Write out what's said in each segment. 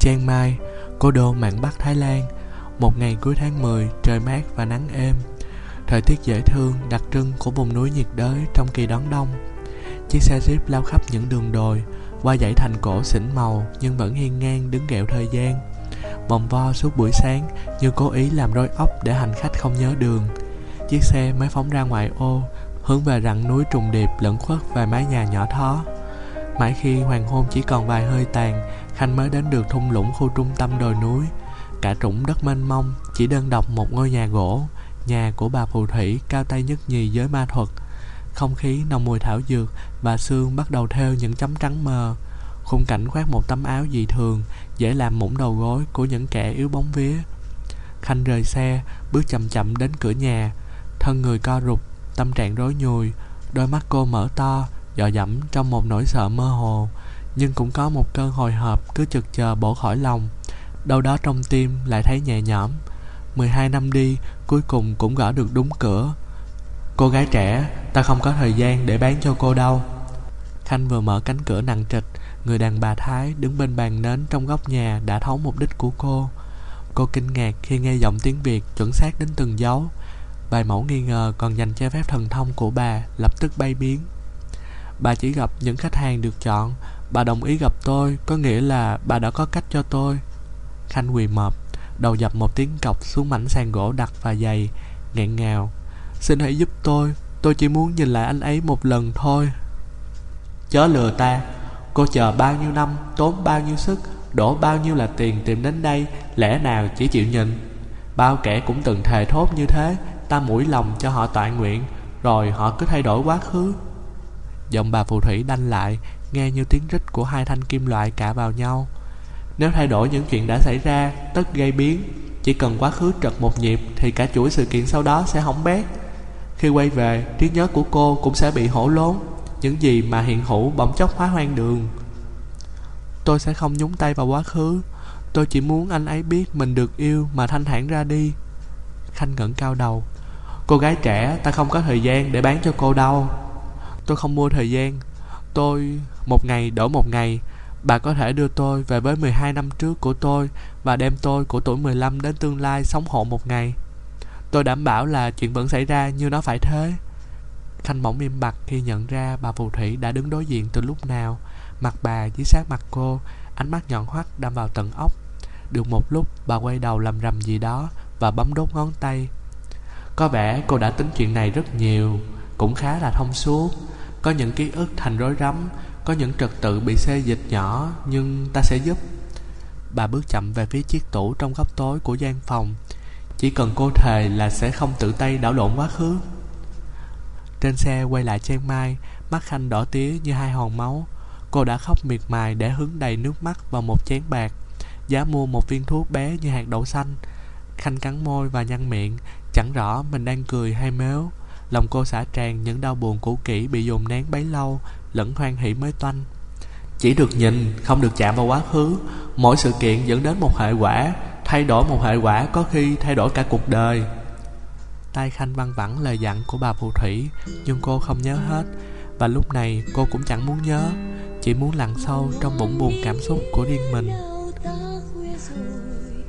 Chiang Mai, cố đô mạn Bắc Thái Lan Một ngày cuối tháng 10, trời mát và nắng êm. Thời tiết dễ thương, đặc trưng của vùng núi nhiệt đới trong kỳ đón đông. Chiếc xe jeep lao khắp những đường đồi Qua dãy thành cổ xỉn màu nhưng vẫn hiên ngang đứng ghẹo thời gian. Vòng vo suốt buổi sáng như cố ý làm rối óc để hành khách không nhớ đường. Chiếc xe mới phóng ra ngoài ô Hướng về rặng núi trùng điệp lẫn khuất vài mái nhà nhỏ thó. Mãi khi hoàng hôn chỉ còn vài hơi tàn Khanh mới đến được thung lũng khu trung tâm đồi núi. Cả trũng đất mênh mông, Chỉ đơn độc một ngôi nhà gỗ, Nhà của bà phù thủy cao tay nhất nhì giới ma thuật. Không khí nồng mùi thảo dược Và xương bắt đầu theo những chấm trắng mờ. Khung cảnh khoác một tấm áo dị thường, Dễ làm mũng đầu gối của những kẻ yếu bóng vía. Khanh rời xe, Bước chậm chậm đến cửa nhà. Thân người co rụt, Tâm trạng rối nhùi, Đôi mắt cô mở to, dò dẫm trong một nỗi sợ mơ hồ. Nhưng cũng có một cơn hồi hộp Cứ chực chờ bổ khỏi lòng. Đâu đó trong tim lại thấy nhẹ nhõm. 12 năm đi, Cuối cùng cũng gõ được đúng cửa. Cô gái trẻ, Ta không có thời gian để bán cho cô đâu. Khanh vừa mở cánh cửa nặng trịch, Người đàn bà Thái đứng bên bàn nến trong góc nhà đã thấu mục đích của cô. Cô kinh ngạc khi nghe giọng tiếng Việt chuẩn xác đến từng dấu. Vài mẫu nghi ngờ còn dành cho phép thần thông của bà lập tức bay biến. Bà chỉ gặp những khách hàng được chọn Bà đồng ý gặp tôi, Có nghĩa là bà đã có cách cho tôi. Khanh quỳ mập, Đầu dập một tiếng cọc xuống mảnh sàn gỗ đặc và dày nghẹn ngào. Xin hãy giúp tôi Tôi chỉ muốn nhìn lại anh ấy một lần thôi. Chớ lừa ta, Cô chờ bao nhiêu năm, Tốn bao nhiêu sức, Đổ bao nhiêu là tiền tìm đến đây, Lẽ nào chỉ chịu nhìn? Bao kẻ cũng từng thề thốt như thế, Ta mũi lòng cho họ tọa nguyện, Rồi họ cứ thay đổi quá khứ. Giọng bà phù thủy đanh lại Nghe như tiếng rít của hai thanh kim loại cả vào nhau. Nếu thay đổi những chuyện đã xảy ra Tất gây biến, Chỉ cần quá khứ trật một nhịp Thì cả chuỗi sự kiện sau đó sẽ hỏng bét. Khi quay về, trí nhớ của cô cũng sẽ bị hổ lốn, Những gì mà hiện hữu bỗng chốc hóa hoang đường. Tôi sẽ không nhúng tay vào quá khứ, Tôi chỉ muốn anh ấy biết mình được yêu mà thanh thản ra đi. Khanh ngẩng cao đầu. Cô gái trẻ, ta không có thời gian để bán cho cô đâu. Tôi không mua thời gian. Tôi một ngày đổi một ngày, Bà có thể đưa tôi về với 12 năm trước của tôi Và đem tôi của tuổi 15 đến tương lai sống hộ một ngày. Tôi đảm bảo là chuyện vẫn xảy ra như nó phải thế. Khanh bỗng im bặt khi nhận ra bà phù thủy đã đứng đối diện từ lúc nào. Mặt bà dưới sát mặt cô, Ánh mắt nhọn hoắt đâm vào tận ốc Được một lúc, bà quay đầu làm rầm gì đó Và bấm đốt ngón tay. Có vẻ cô đã tính chuyện này rất nhiều, Cũng khá là thông suốt. Có những ký ức thành rối rắm có những trật tự bị xê dịch nhỏ, Nhưng ta sẽ giúp. Bà bước chậm về phía chiếc tủ trong góc tối của gian phòng. Chỉ cần cô thề là sẽ không tự tay đảo lộn quá khứ. Trên xe quay lại Trang Mai, Mắt Khanh đỏ tía như hai hòn máu. Cô đã khóc miệt mài để hứng đầy nước mắt vào một chén bạc. Giá mua một viên thuốc bé như hạt đậu xanh. Khanh cắn môi và nhăn miệng, Chẳng rõ mình đang cười hay mếu. Lòng cô xả tràn những đau buồn cũ kỹ Bị dồn nén bấy lâu Lẫn hoan hỷ mới toanh. Chỉ được nhìn, không được chạm vào quá khứ. Mỗi sự kiện dẫn đến một hệ quả. Thay đổi một hệ quả có khi thay đổi cả cuộc đời. Tay Khanh văng vẳng lời dặn của bà phù thủy Nhưng cô không nhớ hết. Và lúc này cô cũng chẳng muốn nhớ. Chỉ muốn lặn sâu trong bụng buồn cảm xúc của riêng mình.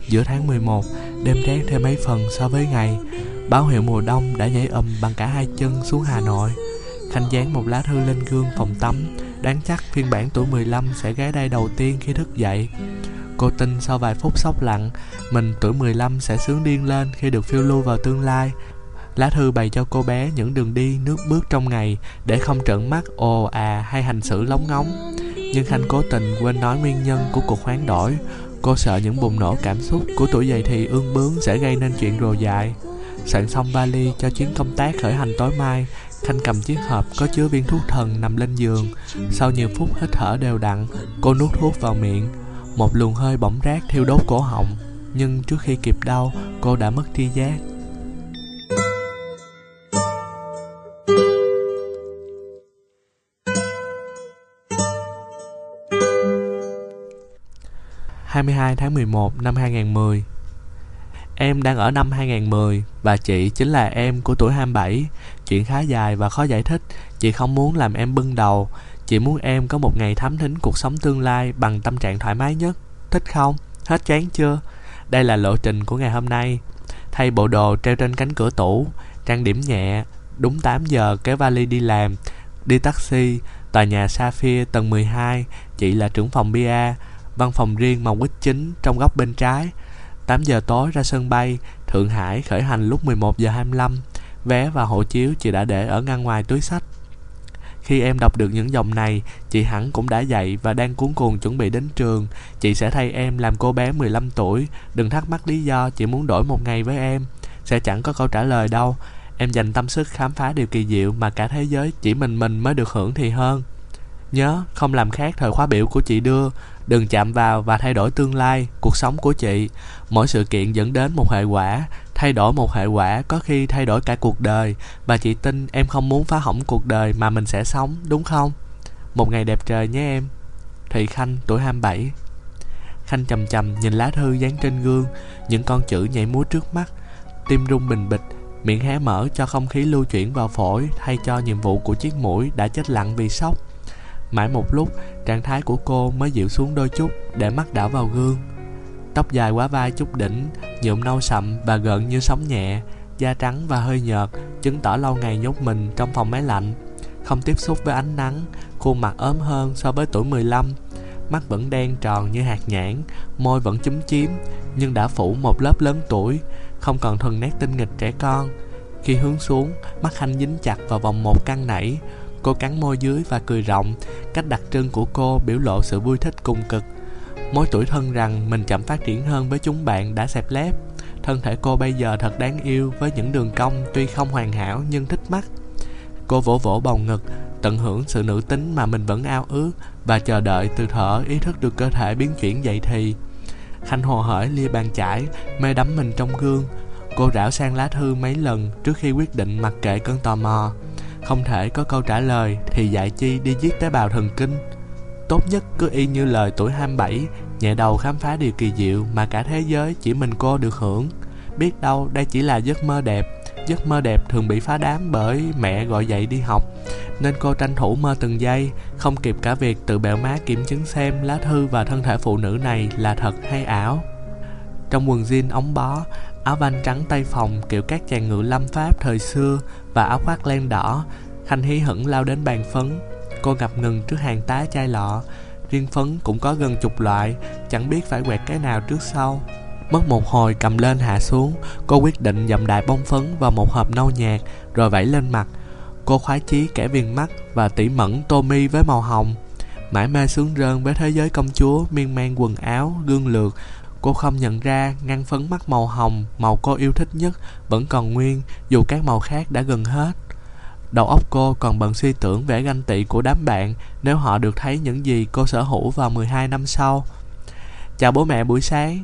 Giữa tháng 11 Đêm rét thêm mấy phần so với ngày. Báo hiệu mùa đông đã nhảy ầm bằng cả hai chân xuống Hà Nội. Khanh dán một lá thư lên gương phòng tắm. Đáng chắc phiên bản tuổi 15 sẽ ghé đây đầu tiên khi thức dậy. Cô tin sau vài phút sốc lặng, Mình tuổi 15 sẽ sướng điên lên khi được phiêu lưu vào tương lai. Lá thư bày cho cô bé những đường đi nước bước trong ngày Để không trợn mắt, ồ à hay hành xử lóng ngóng. Nhưng Khanh cố tình quên nói nguyên nhân của cuộc hoán đổi. Cô sợ những bùng nổ cảm xúc của tuổi dậy thì ương bướng sẽ gây nên chuyện rồ dại. Soạn xong vali cho chuyến công tác khởi hành tối mai Khanh cầm chiếc hộp có chứa viên thuốc thần nằm lên giường. Sau nhiều phút hít thở đều đặn, Cô nuốt thuốc vào miệng. Một luồng hơi bỏng rác thiêu đốt cổ họng, Nhưng trước khi kịp đau, Cô đã mất tri giác. 22 tháng 11 năm 2010 Em đang ở năm 2010 Và chị chính là em của tuổi 27 Chuyện khá dài và khó giải thích Chị không muốn làm em bưng đầu Chị muốn em có một ngày thám thính cuộc sống tương lai Bằng tâm trạng thoải mái nhất thích không? Hết chán chưa? Đây là lộ trình của ngày hôm nay. Thay bộ đồ treo trên cánh cửa tủ, trang điểm nhẹ, đúng 8 giờ kéo vali đi làm, đi taxi, tòa nhà Sapphire tầng 12, chị là trưởng phòng bia, văn phòng riêng màu quýt chính trong góc bên trái. 8 giờ tối ra sân bay, Thượng Hải khởi hành lúc 11 giờ 25. Vé và hộ chiếu chị đã để ở ngăn ngoài túi sách. Khi em đọc được những dòng này, chị hẳn cũng đã dậy và đang cuốn cuồng chuẩn bị đến trường. Chị sẽ thay em làm cô bé 15 tuổi. Đừng thắc mắc lý do chị muốn đổi một ngày với em. Sẽ chẳng có câu trả lời đâu. Em dành tâm sức khám phá điều kỳ diệu mà cả thế giới chỉ mình mình mới được hưởng thì hơn. Nhớ, không làm khác thời khóa biểu của chị đưa. Đừng chạm vào và thay đổi tương lai, cuộc sống của chị. Mỗi sự kiện dẫn đến một hệ quả, thay đổi một hệ quả có khi thay đổi cả cuộc đời và chị tin em không muốn phá hỏng cuộc đời mà mình sẽ sống, đúng không? Một ngày đẹp trời nhé em. Thụy Khanh, tuổi 27 Khanh chầm chầm nhìn lá thư dán trên gương, những con chữ nhảy múa trước mắt, tim rung bình bịch, miệng hé mở cho không khí lưu chuyển vào phổi thay cho nhiệm vụ của chiếc mũi đã chết lặng vì sốc. Mãi một lúc, trạng thái của cô mới dịu xuống đôi chút để mắt đảo vào gương. Tóc dài quá vai chút đỉnh, nhuộm nâu sậm và gợn như sóng nhẹ, da trắng và hơi nhợt, chứng tỏ lâu ngày nhốt mình trong phòng máy lạnh. Không tiếp xúc với ánh nắng, khuôn mặt ốm hơn so với tuổi 15. Mắt vẫn đen tròn như hạt nhãn, môi vẫn chúm chím, nhưng đã phủ một lớp lớn tuổi, không còn thuần nét tinh nghịch trẻ con. Khi hướng xuống, mắt Khanh dính chặt vào vòng một căng nảy, Cô cắn môi dưới và cười rộng Cách đặc trưng của cô biểu lộ sự vui thích cùng cực Mối tuổi thân rằng mình chậm phát triển hơn với chúng bạn đã xẹp lép. Thân thể cô bây giờ thật đáng yêu với những đường cong tuy không hoàn hảo nhưng thích mắt. Cô vỗ vỗ bầu ngực, tận hưởng sự nữ tính mà mình vẫn ao ước Và chờ đợi từ thở ý thức được cơ thể biến chuyển dậy thì. Khanh hồ hởi lia bàn chải, mê đắm mình trong gương. Cô rảo sang lá thư mấy lần trước khi quyết định mặc kệ cơn tò mò. Không thể có câu trả lời thì dạy chi đi giết tế bào thần kinh. Tốt nhất cứ y như lời tuổi 27 Nhẹ đầu khám phá điều kỳ diệu mà cả thế giới chỉ mình cô được hưởng. Biết đâu đây chỉ là giấc mơ đẹp, Giấc mơ đẹp thường bị phá đám bởi mẹ gọi dậy đi học. Nên cô tranh thủ mơ từng giây, Không kịp cả việc tự bẹo má kiểm chứng xem lá thư và thân thể phụ nữ này là thật hay ảo. Trong quần jean ống bó, áo vanh trắng tay phòng, kiểu các chàng ngựa lâm pháp thời xưa và áo khoác len đỏ, khanh hí hửng lao đến bàn phấn cô ngập ngừng trước hàng tá chai lọ. Riêng phấn cũng có gần chục loại chẳng biết phải quẹt cái nào trước sau. Mất một hồi cầm lên hạ xuống cô quyết định dậm đại bông phấn vào một hộp nâu nhạt rồi vẩy lên mặt. Cô khoái chí kẻ viền mắt và tỉ mẩn tô mi với màu hồng. Mãi mê sướng rơn với thế giới công chúa miên man quần áo gương lược. Cô không nhận ra ngăn phấn mắt màu hồng, màu cô yêu thích nhất, vẫn còn nguyên, dù các màu khác đã gần hết. Đầu óc cô còn bận suy tưởng vẻ ganh tị của đám bạn nếu họ được thấy những gì cô sở hữu vào 12 năm sau. Chào bố mẹ buổi sáng.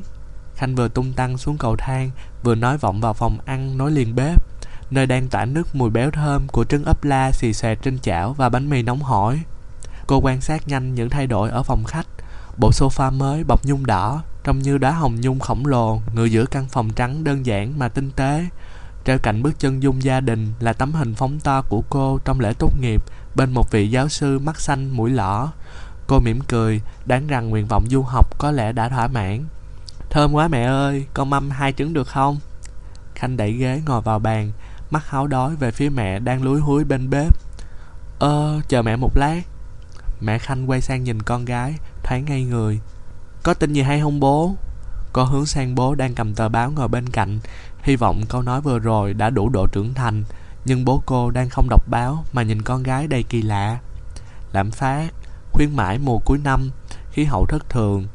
Khanh vừa tung tăng xuống cầu thang, vừa nói vọng vào phòng ăn nối liền bếp, nơi đang tỏa nước mùi béo thơm của trứng ấp la xì xè trên chảo và bánh mì nóng hổi. Cô quan sát nhanh những thay đổi ở phòng khách. Bộ sofa mới bọc nhung đỏ, trông như đá hồng nhung khổng lồ ngự giữa căn phòng trắng đơn giản mà tinh tế treo cạnh bước chân dung gia đình là tấm hình phóng to của cô trong lễ tốt nghiệp bên một vị giáo sư mắt xanh mũi lõ cô mỉm cười đáng rằng nguyện vọng du học có lẽ đã thỏa mãn. Thơm quá mẹ ơi, con mâm hai trứng được không? Khanh đẩy ghế ngồi vào bàn, mắt háo đói về phía mẹ đang lúi húi bên bếp. Ơ, chờ mẹ một lát. Mẹ khanh quay sang nhìn con gái, thoáng ngay người. Có tin gì hay không bố? Cô hướng sang bố đang cầm tờ báo ngồi bên cạnh. Hy vọng câu nói vừa rồi đã đủ độ trưởng thành Nhưng bố cô đang không đọc báo mà nhìn con gái đầy kỳ lạ. Lạm phát, khuyến mãi mùa cuối năm, khí hậu thất thường.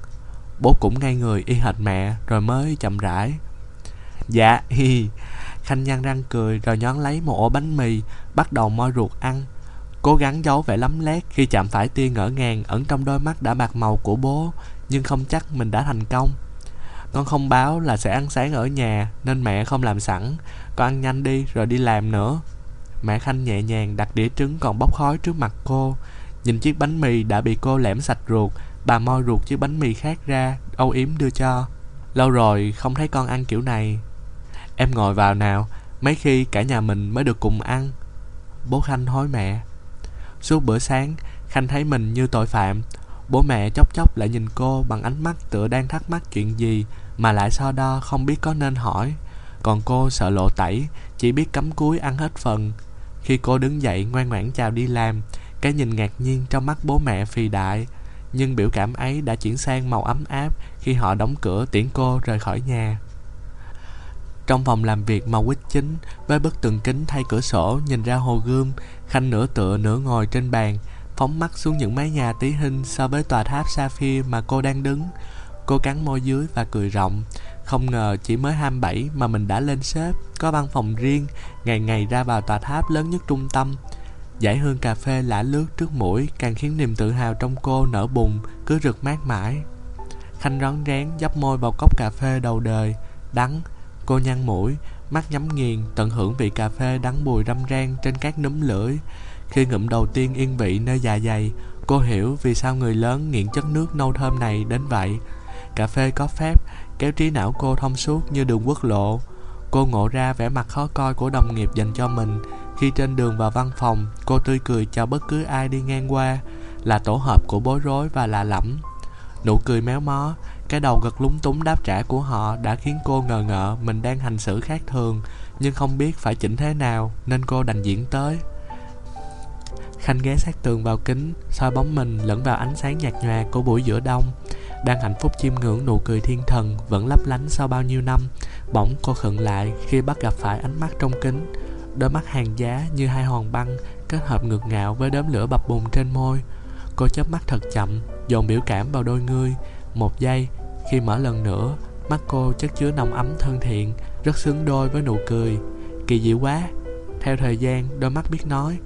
Bố cũng ngay người y hệt mẹ rồi mới chậm rãi. Dạ, hi Khanh nhăn răng cười rồi nhón lấy một ổ bánh mì Bắt đầu moi ruột ăn. Cố gắng giấu vẻ lắm lét khi chạm phải tia ngỡ ngàng ẩn trong đôi mắt đã bạc màu của bố nhưng không chắc mình đã thành công con không báo là sẽ ăn sáng ở nhà, nên mẹ không làm sẵn. Con ăn nhanh đi, rồi đi làm nữa. Mẹ khanh nhẹ nhàng đặt đĩa trứng còn bốc khói trước mặt cô. Nhìn chiếc bánh mì đã bị cô lẻm sạch ruột, bà moi ruột chiếc bánh mì khác ra, âu yếm đưa cho. Lâu rồi không thấy con ăn kiểu này. Em ngồi vào nào, mấy khi cả nhà mình mới được cùng ăn. Bố khanh hối mẹ. Suốt bữa sáng, khanh thấy mình như tội phạm. Bố mẹ chốc chốc lại nhìn cô bằng ánh mắt tựa đang thắc mắc chuyện gì mà lại so đo không biết có nên hỏi. Còn cô sợ lộ tẩy, chỉ biết cắm cúi ăn hết phần. Khi cô đứng dậy ngoan ngoãn chào đi làm, cái nhìn ngạc nhiên trong mắt bố mẹ phì đại. Nhưng biểu cảm ấy đã chuyển sang màu ấm áp khi họ đóng cửa tiễn cô rời khỏi nhà. Trong phòng làm việc màu quýt chính, với bức tường kính thay cửa sổ nhìn ra hồ gươm, Khanh nửa tựa nửa ngồi trên bàn, phóng mắt xuống những mái nhà tí hình so với tòa tháp Sapphire mà cô đang đứng. Cô cắn môi dưới và cười rộng. Không ngờ chỉ mới 27 mà mình đã lên sếp, có văn phòng riêng, ngày ngày ra vào tòa tháp lớn nhất trung tâm. Giải hương cà phê lả lướt trước mũi càng khiến niềm tự hào trong cô nở bùng, cứ rực mát mãi. Khanh rón rén dấp môi vào cốc cà phê đầu đời, đắng. Cô nhăn mũi, mắt nhắm nghiền, tận hưởng vị cà phê đắng bùi râm ran trên các núm lưỡi. Khi ngụm đầu tiên yên vị nơi dạ dày, cô hiểu vì sao người lớn nghiện chất nước nâu thơm này đến vậy. Cà phê có phép, kéo trí não cô thông suốt như đường quốc lộ. Cô ngộ ra vẻ mặt khó coi của đồng nghiệp dành cho mình. Khi trên đường vào văn phòng, cô tươi cười chào bất cứ ai đi ngang qua, là tổ hợp của bối rối và lạ lẫm. Nụ cười méo mó, cái đầu gật lúng túng đáp trả của họ đã khiến cô ngờ ngợ mình đang hành xử khác thường, nhưng không biết phải chỉnh thế nào nên cô đành diễn tới. Khanh ghé sát tường vào kính, soi bóng mình lẫn vào ánh sáng nhạt nhòa của buổi giữa đông. Đang hạnh phúc chiêm ngưỡng nụ cười thiên thần vẫn lấp lánh sau bao nhiêu năm. Bỗng cô khựng lại khi bắt gặp phải ánh mắt trong kính. Đôi mắt hàng giá như hai hòn băng kết hợp ngược ngạo với đốm lửa bập bùng trên môi. Cô chớp mắt thật chậm, dồn biểu cảm vào đôi ngươi. Một giây, khi mở lần nữa, mắt cô chất chứa nồng ấm thân thiện, rất xứng đôi với nụ cười. Kỳ diệu quá! Theo thời gian, đôi mắt biết nói,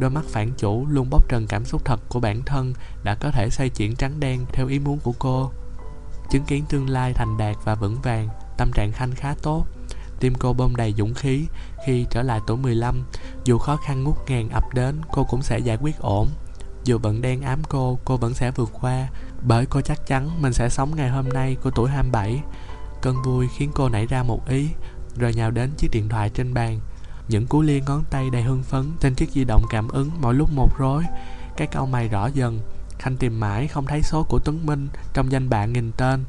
đôi mắt phản chủ luôn bóc trần cảm xúc thật của bản thân đã có thể xoay chuyển trắng đen theo ý muốn của cô. Chứng kiến tương lai thành đạt và vững vàng, tâm trạng khanh khá tốt. Tim cô bơm đầy dũng khí. Khi trở lại tuổi 15 dù khó khăn ngút ngàn ập đến, cô cũng sẽ giải quyết ổn. Dù vẫn đen ám cô cô vẫn sẽ vượt qua, bởi cô chắc chắn mình sẽ sống ngày hôm nay của tuổi 27 cơn vui khiến cô nảy ra một ý, rồi nhào đến chiếc điện thoại trên bàn những cú lia ngón tay đầy hưng phấn trên chiếc di động cảm ứng mỗi lúc một rối. Cái câu mày rõ dần, khanh tìm mãi không thấy số của tuấn minh trong danh bạ nghìn tên.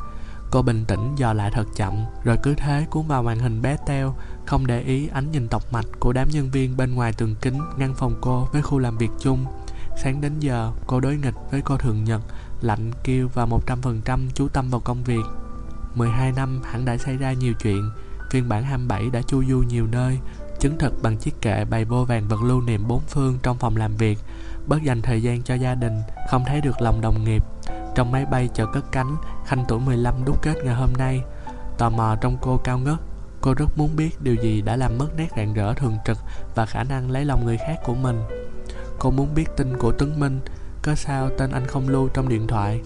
Cô bình tĩnh dò lại thật chậm, rồi cứ thế cuốn vào màn hình bé teo, không để ý ánh nhìn tọc mạch của đám nhân viên bên ngoài tường kính ngăn phòng cô với khu làm việc chung. Sáng đến giờ, cô đối nghịch với cô thường nhật, lạnh kêu và một trăm phần trăm chú tâm vào công việc. 12 năm hẳn đã xảy ra nhiều chuyện, phiên bản 27 đã chu du nhiều nơi chứng thực bằng chiếc kệ bày vô vàng vật lưu niệm bốn phương trong phòng làm việc, bớt dành thời gian cho gia đình không thấy được lòng đồng nghiệp. Trong máy bay chờ cất cánh, khanh tuổi 15 đúc kết ngày hôm nay. Tò mò trong cô cao ngất, cô rất muốn biết điều gì đã làm mất nét rạng rỡ thường trực và khả năng lấy lòng người khác của mình. Cô muốn biết tin của tuấn minh, có sao tên anh không lưu trong điện thoại?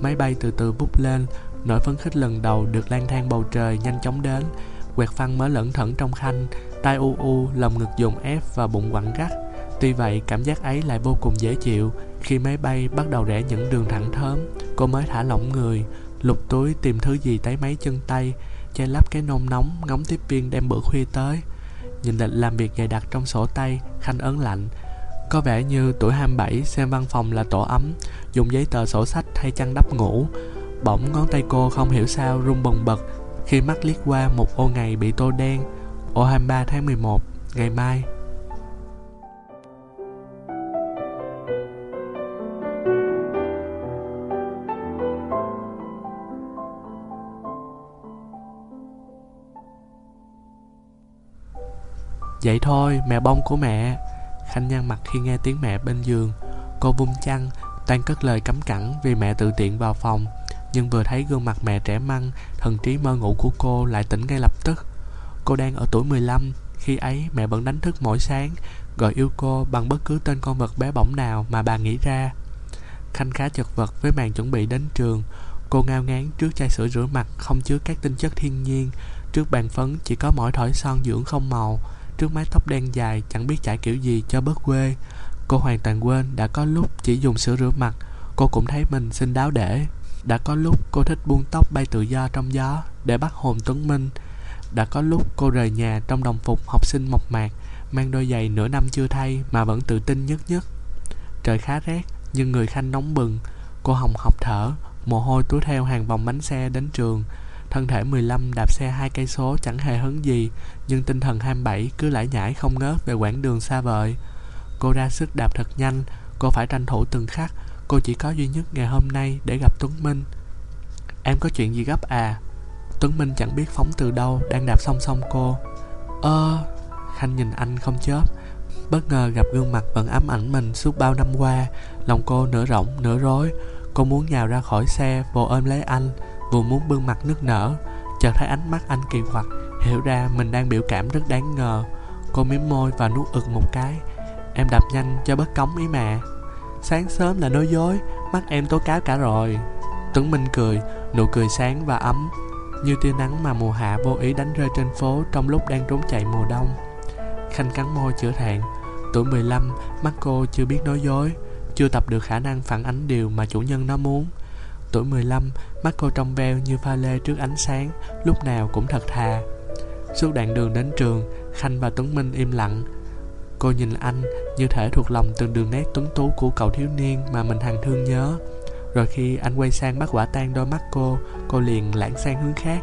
Máy bay từ từ bút lên, nỗi phấn khích lần đầu được lang thang bầu trời nhanh chóng đến quẹt phăng mới lẩn thẩn trong khanh tai u u, lòng ngực dồn ép và bụng quặn gắt. Tuy vậy, cảm giác ấy lại vô cùng dễ chịu. Khi máy bay bắt đầu rẽ những đường thẳng thớm, cô mới thả lỏng người, lục túi tìm thứ gì tới máy chân tay, che lắp cái nôn nóng, ngóng tiếp viên đem bữa khuya tới. Nhìn lịch làm việc dày đặc trong sổ tay khanh ấn lạnh. Có vẻ như tuổi 27 xem văn phòng là tổ ấm, dùng giấy tờ sổ sách hay chăn đắp ngủ. Bỗng ngón tay cô không hiểu sao run bần bật khi mắt liếc qua một ô ngày bị tô đen ô 23 tháng 11 ngày mai. Vậy thôi, mẹ bông của mẹ. Khanh nhăn mặt khi nghe tiếng mẹ bên giường. Cô vung chăn Toàn cất lời cấm cẳng vì mẹ tự tiện vào phòng. Nhưng vừa thấy gương mặt mẹ trẻ măng, Thần trí mơ ngủ của cô lại tỉnh ngay lập tức. Cô đang ở tuổi 15 Khi ấy mẹ vẫn đánh thức mỗi sáng, Gọi yêu cô bằng bất cứ tên con vật bé bỏng nào mà bà nghĩ ra. Khanh khá chật vật với màn chuẩn bị đến trường, Cô ngao ngán trước chai sữa rửa mặt không chứa các tinh chất thiên nhiên. Trước bàn phấn chỉ có mỗi thỏi son dưỡng không màu, Trước mái tóc đen dài chẳng biết chải kiểu gì cho bớt quê. Cô hoàn toàn quên đã có lúc chỉ dùng sữa rửa mặt, Cô cũng thấy mình xinh đáo để. Đã có lúc cô thích buông tóc bay tự do trong gió Để bắt hồn Tuấn Minh. Đã có lúc cô rời nhà trong đồng phục học sinh mộc mạc, Mang đôi giày nửa năm chưa thay mà vẫn tự tin nhất nhất. Trời khá rét, nhưng người Khanh nóng bừng. Cô Hồng học thở, Mồ hôi túa theo hàng vòng bánh xe đến trường. Thân thể 15 đạp xe hai cây số chẳng hề hấn gì, Nhưng tinh thần 27 cứ lải nhải không ngớt về quãng đường xa vời. Cô ra sức đạp thật nhanh, Cô phải tranh thủ từng khắc Cô chỉ có duy nhất ngày hôm nay để gặp Tuấn Minh. Em có chuyện gì gấp à? Tuấn Minh chẳng biết phóng từ đâu, Đang đạp song song cô. Ơ, Khanh nhìn anh không chớp. Bất ngờ gặp gương mặt vẫn ám ảnh mình suốt bao năm qua. Lòng cô nửa rộng nửa rối. Cô muốn nhào ra khỏi xe Vô ôm lấy anh, Vừa muốn bưng mặt nước nở. Chợt thấy ánh mắt anh kỳ quặc, Hiểu ra mình đang biểu cảm rất đáng ngờ. Cô miếm môi và nuốt ực một cái. Em đạp nhanh cho bất cống ý mẹ. Sáng sớm là nói dối, Mắt em tố cáo cả rồi. Tuấn Minh cười, Nụ cười sáng và ấm, Như tia nắng mà mùa hạ vô ý đánh rơi trên phố Trong lúc đang trốn chạy mùa đông. Khanh cắn môi chữa thẹn, Tuổi 15 Mắt cô chưa biết nói dối, Chưa tập được khả năng phản ánh điều mà chủ nhân nó muốn. Tuổi 15 Mắt cô trong veo như pha lê trước ánh sáng, Lúc nào cũng thật thà. Suốt đoạn đường đến trường, Khanh và Tuấn Minh im lặng Cô nhìn anh như thể thuộc lòng từng đường nét tuấn tú của cậu thiếu niên mà mình hằng thương nhớ. Rồi khi anh quay sang bắt quả tang đôi mắt cô, cô liền lãng sang hướng khác.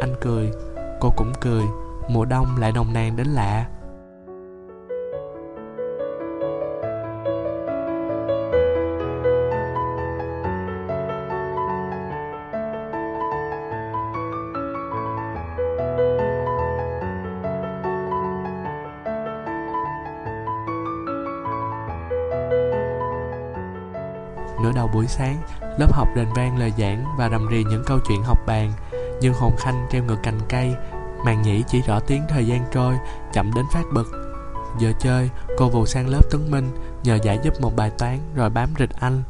Anh cười, cô cũng cười. Mùa đông lại nồng nàn đến lạ. Buổi sáng, lớp học đền vang lời giảng và rầm rì những câu chuyện học bàn. Nhưng hồn khanh treo ngược cành cây, màn nhĩ chỉ rõ tiếng thời gian trôi, chậm đến phát bực. Giờ chơi, cô vụ sang lớp Tuấn Minh, nhờ giải giúp một bài toán rồi bám rịch anh.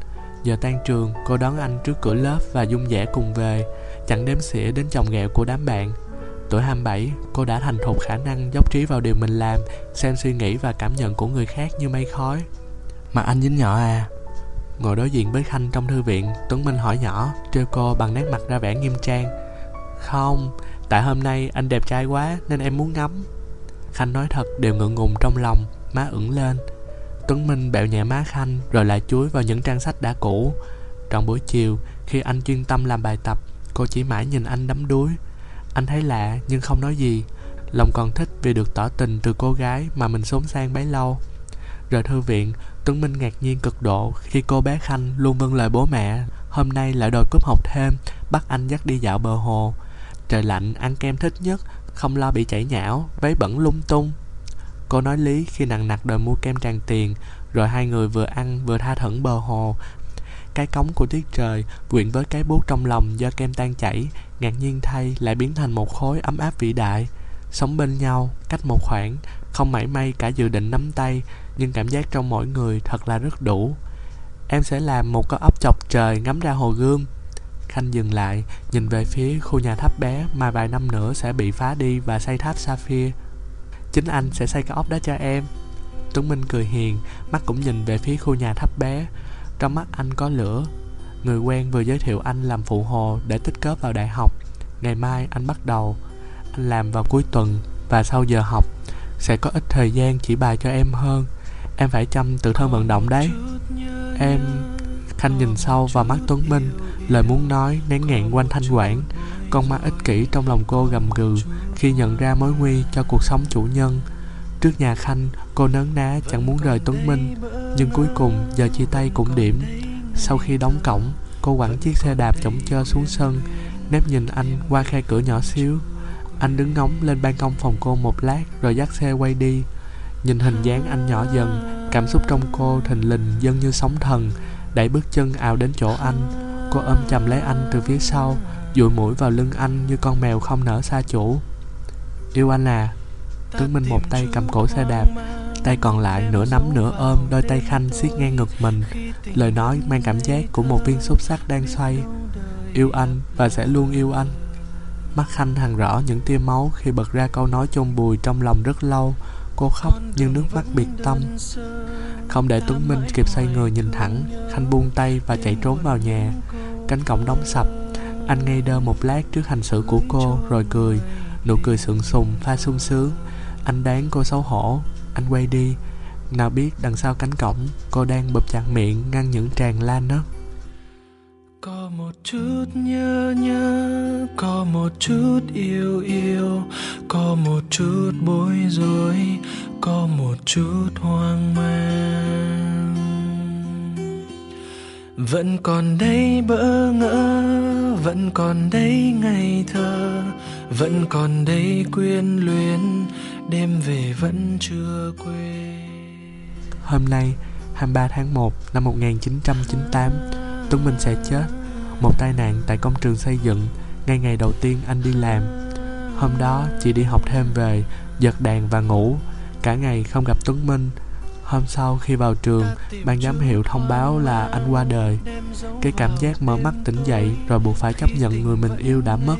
Giờ tan trường, cô đón anh trước cửa lớp và dung dẻ cùng về, chẳng đếm xỉa đến chồng ghẹo của đám bạn. Tuổi 27, cô đã thành thục khả năng dốc trí vào điều mình làm, xem suy nghĩ và cảm nhận của người khác như mây khói. Mà anh dính nhỏ à? Ngồi đối diện với Khanh trong thư viện, Tuấn Minh hỏi nhỏ, Trêu cô bằng nét mặt ra vẻ nghiêm trang. Không, Tại hôm nay anh đẹp trai quá Nên em muốn ngắm. Khanh nói thật đều ngượng ngùng trong lòng, Má ửng lên. Tuấn Minh bẹo nhẹ má Khanh Rồi lại chuối vào những trang sách đã cũ. Trong buổi chiều, Khi anh chuyên tâm làm bài tập, Cô chỉ mãi nhìn anh đắm đuối. Anh thấy lạ nhưng không nói gì, Lòng còn thích vì được tỏ tình từ cô gái Mà mình sống sang bấy lâu. Rời thư viện Tuấn Minh ngạc nhiên cực độ khi cô bé Khanh luôn vâng lời bố mẹ Hôm nay lại đòi cúp học thêm Bắt anh dắt đi dạo bờ hồ. Trời lạnh ăn kem thích nhất Không lo bị chảy nhão Váy bẩn lung tung. Cô nói lý khi nặng nặc đòi mua kem tràn tiền Rồi hai người vừa ăn vừa tha thẩn bờ hồ. Cái cống của tiết trời Quyện với cái bút trong lòng do kem tan chảy Ngạc nhiên thay lại biến thành một khối ấm áp vĩ đại. Sống bên nhau, cách một khoảng Không mảy may cả dự định nắm tay nhưng cảm giác trong mỗi người thật là rất đủ. Em sẽ làm một cái ốc chọc trời ngắm ra hồ gươm. Khanh dừng lại, nhìn về phía khu nhà tháp bé mà vài năm nữa sẽ bị phá đi và xây tháp Sapphire. Chính anh sẽ xây cái ốc đó cho em. Tuấn Minh cười hiền, mắt cũng nhìn về phía khu nhà tháp bé. Trong mắt anh có lửa. Người quen vừa giới thiệu anh làm phụ hồ để tích cớp vào đại học. Ngày mai anh bắt đầu. Anh làm vào cuối tuần và sau giờ học sẽ có ít thời gian chỉ bài cho em hơn. Em phải chăm tự thân vận động đấy. Em Khanh nhìn sâu vào mắt Tuấn Minh, Lời muốn nói nén ngẹn quanh thanh quản. Con mắt ích kỷ trong lòng cô gầm gừ Khi nhận ra mối nguy cho cuộc sống chủ nhân. Trước nhà Khanh, Cô nấn ná chẳng muốn rời Tuấn Minh, Nhưng cuối cùng giờ chia tay cũng điểm. Sau khi đóng cổng, Cô quẳng chiếc xe đạp chổng chơ xuống sân Nép nhìn anh qua khe cửa nhỏ xíu. Anh đứng ngóng lên ban công phòng cô một lát Rồi dắt xe quay đi. Nhìn hình dáng anh nhỏ dần, Cảm xúc trong cô thình lình dâng như sóng thần, Đẩy bước chân ào đến chỗ anh. Cô ôm chầm lấy anh từ phía sau, Dụi mũi vào lưng anh như con mèo không nở xa chủ. Yêu anh à. Tướng Minh một tay cầm cổ xe đạp, Tay còn lại nửa nắm nửa ôm, Đôi tay khanh siết ngang ngực mình. Lời nói mang cảm giác của một viên xúc sắc đang xoay. Yêu anh và sẽ luôn yêu anh. Mắt khanh hằn rõ những tia máu Khi bật ra câu nói chôn bùi trong lòng rất lâu. Cô khóc nhưng nước mắt biệt tâm. Không để Tuấn Minh kịp xoay người nhìn thẳng Khanh buông tay và chạy trốn vào nhà. Cánh cổng đóng sập. Anh ngây đơ một lát trước hành xử của cô, Rồi cười. Nụ cười sượng sùng, pha sung sướng. Anh đáng cô xấu hổ. Anh quay đi. Nào biết đằng sau cánh cổng, Cô đang bụp chặt miệng, ngăn những tràn lan nấc có một chút nhớ nhớ, có một chút yêu yêu, có một chút bối rối, có một chút hoang mang. Vẫn còn đây bỡ ngỡ, vẫn còn đây ngày thơ, vẫn còn đây quyến luyến, đêm về vẫn chưa quê Hôm nay 23 tháng 1 năm 1998 Tuấn Minh sẽ chết. Một tai nạn tại công trường xây dựng, Ngay ngày đầu tiên anh đi làm. Hôm đó, chị đi học thêm về, Giật đàn và ngủ. Cả ngày không gặp Tuấn Minh. Hôm sau khi vào trường, Ban giám hiệu thông báo là anh qua đời. Cái cảm giác mở mắt tỉnh dậy, Rồi buộc phải chấp nhận người mình yêu đã mất,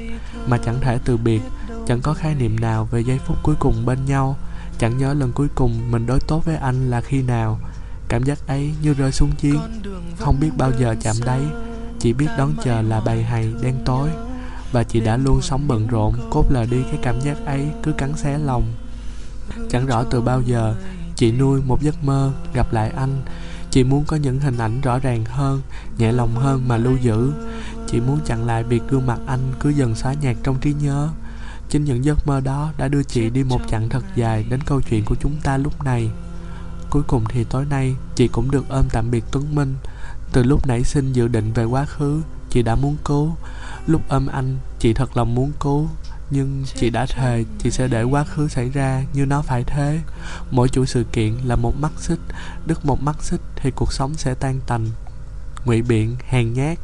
Mà chẳng thể từ biệt. Chẳng có khái niệm nào về giây phút cuối cùng bên nhau. Chẳng nhớ lần cuối cùng mình đối tốt với anh là khi nào. Cảm giác ấy như rơi xuống chiến Không biết bao giờ chạm đáy, Chỉ biết đón chờ là bầy hầy đen tối. Và chị đã luôn sống bận rộn, Cốt lờ đi cái cảm giác ấy cứ cắn xé lòng. Chẳng rõ từ bao giờ, Chị nuôi một giấc mơ, gặp lại anh. Chị muốn có những hình ảnh rõ ràng hơn, Nhẹ lòng hơn mà lưu giữ. Chị muốn chặn lại việc gương mặt anh cứ dần xóa nhạt trong trí nhớ. Chính những giấc mơ đó đã đưa chị đi một chặng thật dài đến câu chuyện của chúng ta lúc này. Cuối cùng thì tối nay, chị cũng được ôm tạm biệt Tuấn Minh. Từ lúc nãy xin dự định về quá khứ, chị đã muốn cứu. Lúc ôm anh, chị thật lòng muốn cứu. Nhưng chị đã thề chị sẽ để quá khứ xảy ra như nó phải thế. Mỗi chuỗi sự kiện là một mắt xích, đứt một mắt xích thì cuộc sống sẽ tan tành. Ngụy biện, hèn nhát,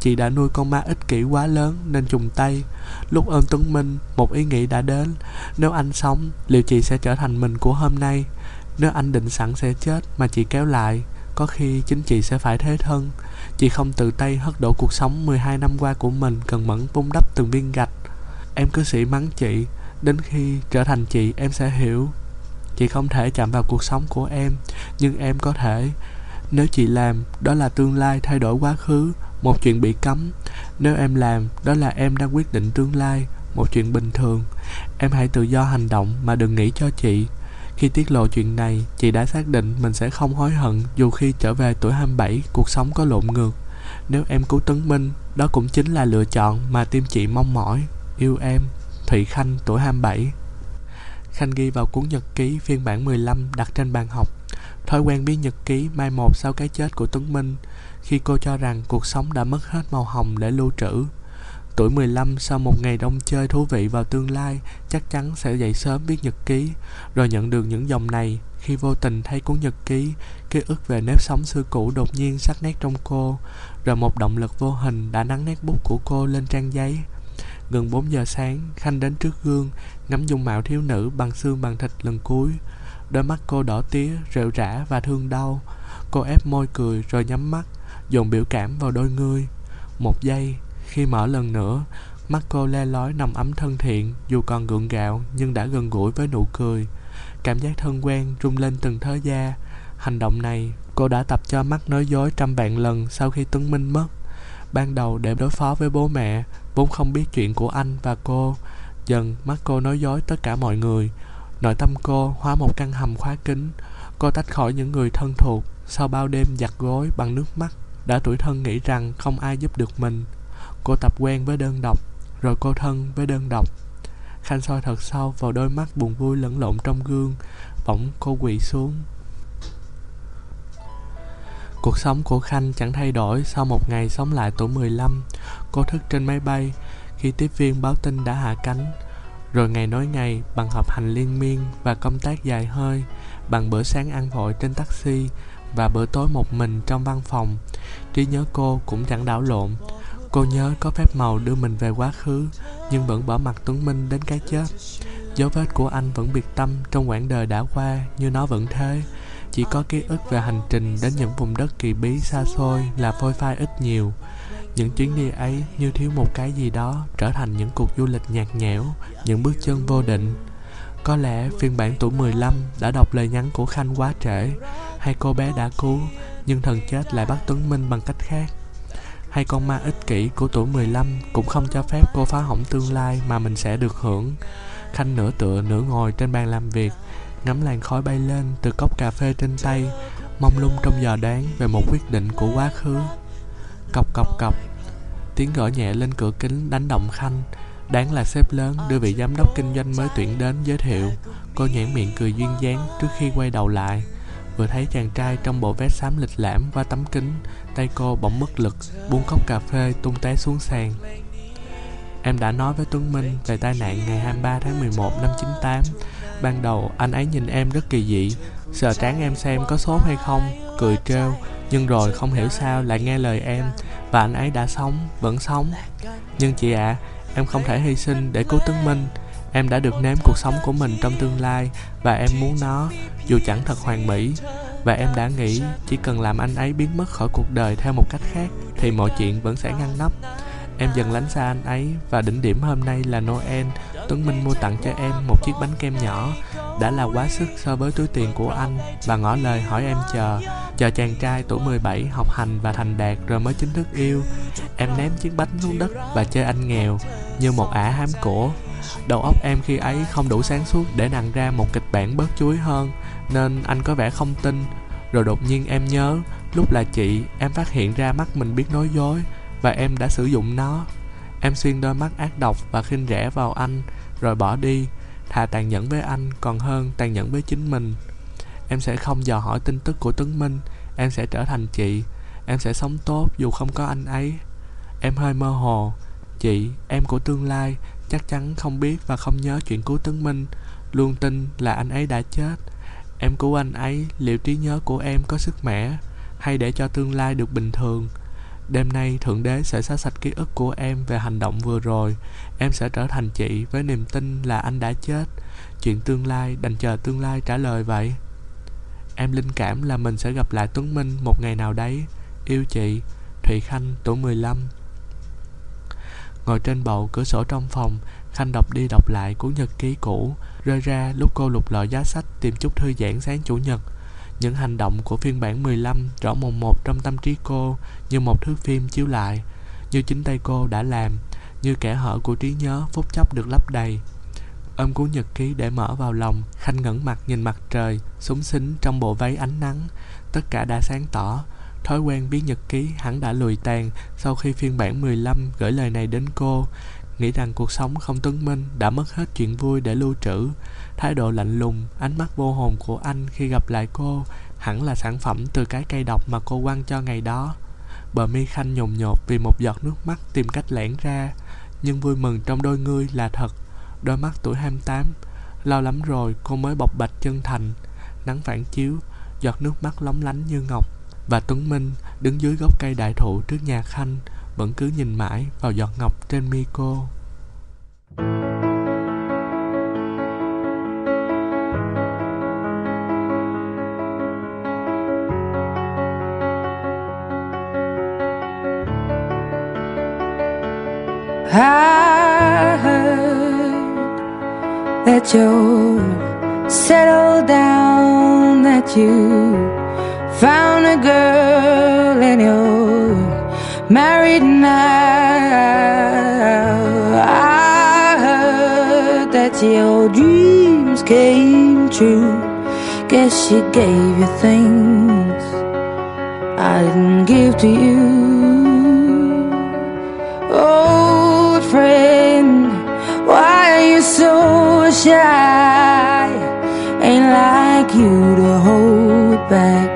Chị đã nuôi con ma ích kỷ quá lớn nên trùng tay Lúc ôm Tuấn Minh Một ý nghĩ đã đến Nếu anh sống Liệu chị sẽ trở thành mình của hôm nay nếu anh định sẵn sẽ chết Mà chị kéo lại, Có khi chính chị sẽ phải thế thân. Chị không tự tay hất đổ cuộc sống 12 năm qua của mình Cần mẫn vun đắp từng viên gạch. Em cứ sĩ mắng chị, Đến khi trở thành chị em sẽ hiểu. Chị không thể chạm vào cuộc sống của em, Nhưng em có thể. Nếu chị làm, Đó là tương lai thay đổi quá khứ, một chuyện bị cấm. Nếu em làm, đó là em đang quyết định tương lai, một chuyện bình thường. Em hãy tự do hành động mà đừng nghĩ cho chị khi tiết lộ chuyện này, chị đã xác định mình sẽ không hối hận dù khi trở về tuổi 27 cuộc sống có lộn ngược. Nếu em cứu tấn minh, đó cũng chính là lựa chọn mà tim chị mong mỏi. Yêu em, Thụy Khanh, tuổi 27 Khanh ghi vào cuốn nhật ký phiên bản 15 đặt trên bàn học. Thói quen viết nhật ký mai một sau cái chết của Tuấn Minh, khi cô cho rằng cuộc sống đã mất hết màu hồng để lưu trữ. Tuổi 15 sau một ngày đông chơi thú vị vào tương lai chắc chắn sẽ dậy sớm viết nhật ký, rồi nhận được những dòng này khi vô tình thấy cuốn nhật ký, ký ức về nếp sống xưa cũ đột nhiên sắc nét trong cô, rồi một động lực vô hình đã nắng nét bút của cô lên trang giấy. Gần 4 giờ sáng, Khanh đến trước gương, ngắm dung mạo thiếu nữ bằng xương bằng thịt lần cuối. Đôi mắt cô đỏ tía, rệu rã và thương đau. Cô ép môi cười rồi nhắm mắt, dồn biểu cảm vào đôi ngươi một giây khi mở lần nữa mắt cô le lói nằm ấm thân thiện, dù còn gượng gạo nhưng đã gần gũi với nụ cười. Cảm giác thân quen rung lên từng thớ da. Hành động này, cô đã tập cho mắt nói dối trăm vạn lần sau khi tuấn minh mất. Ban đầu để đối phó với bố mẹ, vốn không biết chuyện của anh và cô. Dần mắt cô nói dối tất cả mọi người. Nội tâm cô hóa một căn hầm khóa kín. Cô tách khỏi những người thân thuộc. Sau bao đêm giặt gối bằng nước mắt, đã tuổi thân nghĩ rằng không ai giúp được mình cô tập quen với đơn độc rồi cô thân với đơn độc khanh soi thật sâu vào đôi mắt buồn vui lẫn lộn trong gương bỗng cô quỳ xuống Cuộc sống của Khanh chẳng thay đổi sau một ngày sống lại tuổi 15. Cô thức trên máy bay khi tiếp viên báo tin đã hạ cánh. Rồi ngày nối ngày bằng học hành liên miên và công tác dài hơi, bằng bữa sáng ăn vội trên taxi và bữa tối một mình trong văn phòng trí nhớ cô cũng chẳng đảo lộn cô nhớ có phép màu đưa mình về quá khứ, nhưng vẫn bỏ mặt tuấn minh đến cái chết. Dấu vết của anh vẫn biệt tâm trong quãng đời đã qua, như nó vẫn thế. Chỉ có ký ức về hành trình đến những vùng đất kỳ bí xa xôi là phôi phai ít nhiều. Những chuyến đi ấy như thiếu một cái gì đó, trở thành những cuộc du lịch nhạt nhẽo, những bước chân vô định. Có lẽ phiên bản tuổi 15 đã đọc lời nhắn của Khanh quá trễ, Hay cô bé đã cứu, Nhưng thần chết lại bắt Tuấn Minh bằng cách khác. Hay con ma ích kỷ của tuổi 15 Cũng không cho phép cô phá hỏng tương lai mà mình sẽ được hưởng. Khanh nửa tựa nửa ngồi trên bàn làm việc, Ngắm làn khói bay lên từ cốc cà phê trên tay Mong lung trong giờ đoán về một quyết định của quá khứ. Cọc cọc cọc, tiếng gõ nhẹ lên cửa kính đánh động khanh. Đáng là sếp lớn đưa vị giám đốc kinh doanh mới tuyển đến giới thiệu. Cô nhãn miệng cười duyên dáng trước khi quay đầu lại. Vừa thấy chàng trai trong bộ vest xám lịch lãm qua tấm kính Tay cô bỗng mất lực Buông cốc cà phê tung té xuống sàn. Em đã nói với Tuấn Minh về tai nạn ngày 23 tháng 11 năm 98 Ban đầu anh ấy nhìn em rất kỳ dị Sờ trán em xem có sốt hay không Cười trêu Nhưng rồi không hiểu sao lại nghe lời em Và anh ấy đã sống, vẫn sống. Nhưng chị ạ, à, em không thể hy sinh để cứu Tuấn Minh. Em đã được nếm cuộc sống của mình trong tương lai Và em muốn nó, Dù chẳng thật hoàn mỹ. Và em đã nghĩ, chỉ cần làm anh ấy biến mất khỏi cuộc đời theo một cách khác, Thì mọi chuyện vẫn sẽ ngăn nắp. Em dần lánh xa anh ấy, Và đỉnh điểm hôm nay là Noel. Tuấn Minh mua tặng cho em một chiếc bánh kem nhỏ. Đã là quá sức so với túi tiền của anh, Và ngỏ lời hỏi em chờ. Chờ chàng trai tuổi 17 học hành và thành đạt rồi mới chính thức yêu. Em ném chiếc bánh xuống đất và chơi anh nghèo, Như một ả hám cổ. Đầu óc em khi ấy không đủ sáng suốt để nặng ra một kịch bản bớt chuối hơn Nên anh có vẻ không tin. Rồi đột nhiên em nhớ Lúc là chị em phát hiện ra mắt mình biết nói dối Và em đã sử dụng nó. Em xuyên đôi mắt ác độc và khinh rẻ vào anh Rồi bỏ đi. Thà tàn nhẫn với anh còn hơn tàn nhẫn với chính mình. Em sẽ không dò hỏi tin tức của Tuấn Minh Em sẽ trở thành chị. Em sẽ sống tốt dù không có anh ấy. Em hơi mơ hồ. Chị, em của tương lai chắc chắn không biết và không nhớ chuyện cứu Tấn Minh, luôn tin là anh ấy đã chết. Em cứu anh ấy, liệu trí nhớ của em có sức mẻ, hay để cho tương lai được bình thường? Đêm nay Thượng Đế sẽ xóa sạch ký ức của em về hành động vừa rồi. Em sẽ trở thành chị với niềm tin là anh đã chết. Chuyện tương lai đành chờ tương lai trả lời vậy. Em linh cảm là mình sẽ gặp lại Tuấn Minh một ngày nào đấy. Yêu chị, Thụy Khanh, tuổi 15 Ngồi trên bầu cửa sổ trong phòng, Khanh đọc đi đọc lại cuốn nhật ký cũ. Rơi ra, lúc cô lục lọi giá sách Tìm chút thư giãn sáng chủ nhật, Những hành động của phiên bản 15 Rõ mồn một trong tâm trí cô Như một thước phim chiếu lại, Như chính tay cô đã làm, Như kẻ hở của trí nhớ phút chốc được lấp đầy. Ôm cuốn nhật ký để mở vào lòng, Khanh ngẩng mặt nhìn mặt trời, Súng xính trong bộ váy ánh nắng, Tất cả đã sáng tỏ. Thói quen viết nhật ký hẳn đã lùi tàn sau khi phiên bản 15 gửi lời này đến cô. Nghĩ rằng cuộc sống không tấn minh đã mất hết chuyện vui để lưu trữ. Thái độ lạnh lùng, ánh mắt vô hồn của anh khi gặp lại cô hẳn là sản phẩm từ cái cây độc mà cô quăng cho ngày đó. Bờ mi khanh nhồn nhột vì một giọt nước mắt tìm cách lẻn ra. Nhưng vui mừng trong đôi ngươi là thật. Đôi mắt tuổi 28, lâu lắm rồi cô mới bộc bạch chân thành. Nắng phản chiếu, giọt nước mắt lóng lánh như ngọc và Tuấn Minh đứng dưới gốc cây đại thụ trước nhà Khanh Vẫn cứ nhìn mãi vào giọt ngọc trên mi cô. I heard that you settled down, that you Found a girl and you're married now. I heard that your dreams came true. Guess she gave you things I didn't give to you. Old friend, why are you so shy? Ain't like you to hold back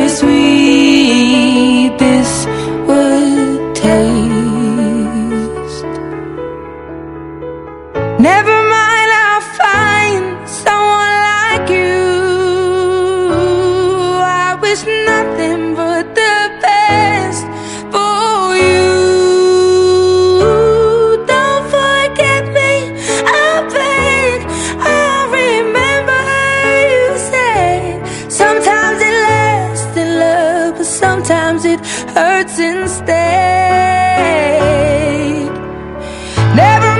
sometimes it hurts instead. Never